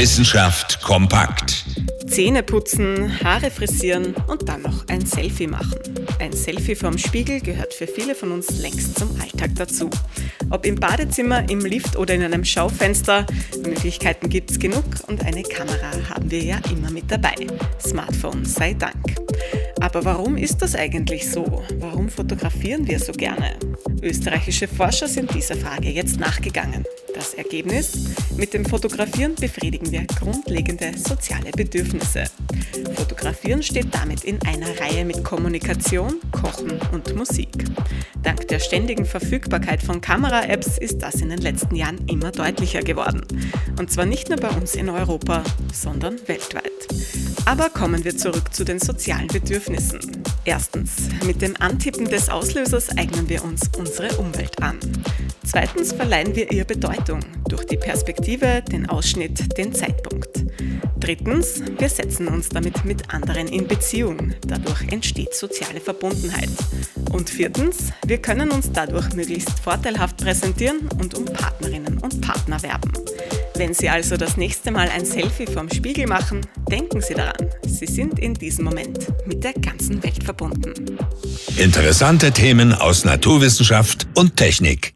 Wissenschaft kompakt. Zähne putzen, Haare frisieren und dann noch ein Selfie machen. Ein Selfie vorm Spiegel gehört für viele von uns längst zum Alltag dazu. Ob im Badezimmer, im Lift oder in einem Schaufenster, Möglichkeiten gibt's genug und eine Kamera haben wir ja immer mit dabei. Smartphone sei Dank. Aber warum ist das eigentlich so? Warum fotografieren wir so gerne? Österreichische Forscher sind dieser Frage jetzt nachgegangen. Das Ergebnis? Mit dem Fotografieren befriedigen wir grundlegende soziale Bedürfnisse. Fotografieren steht damit in einer Reihe mit Kommunikation, Kochen und Musik. Dank der ständigen Verfügbarkeit von Kamera-Apps ist das in den letzten Jahren immer deutlicher geworden. Und zwar nicht nur bei uns in Europa, sondern weltweit. Aber kommen wir zurück zu den sozialen Bedürfnissen. Erstens, mit dem Antippen des Auslösers eignen wir uns unsere Umwelt an. Zweitens verleihen wir ihr Bedeutung durch die Perspektive, den Ausschnitt, den Zeitpunkt. Drittens, wir setzen uns damit mit anderen in Beziehung. Dadurch entsteht soziale Verbundenheit. Und viertens, wir können uns dadurch möglichst vorteilhaft präsentieren und um Partnerinnen und Partner werben. Wenn Sie also das nächste Mal ein Selfie vom Spiegel machen, denken Sie daran, Sie sind in diesem Moment mit der ganzen Welt verbunden. Interessante Themen aus Naturwissenschaft und Technik.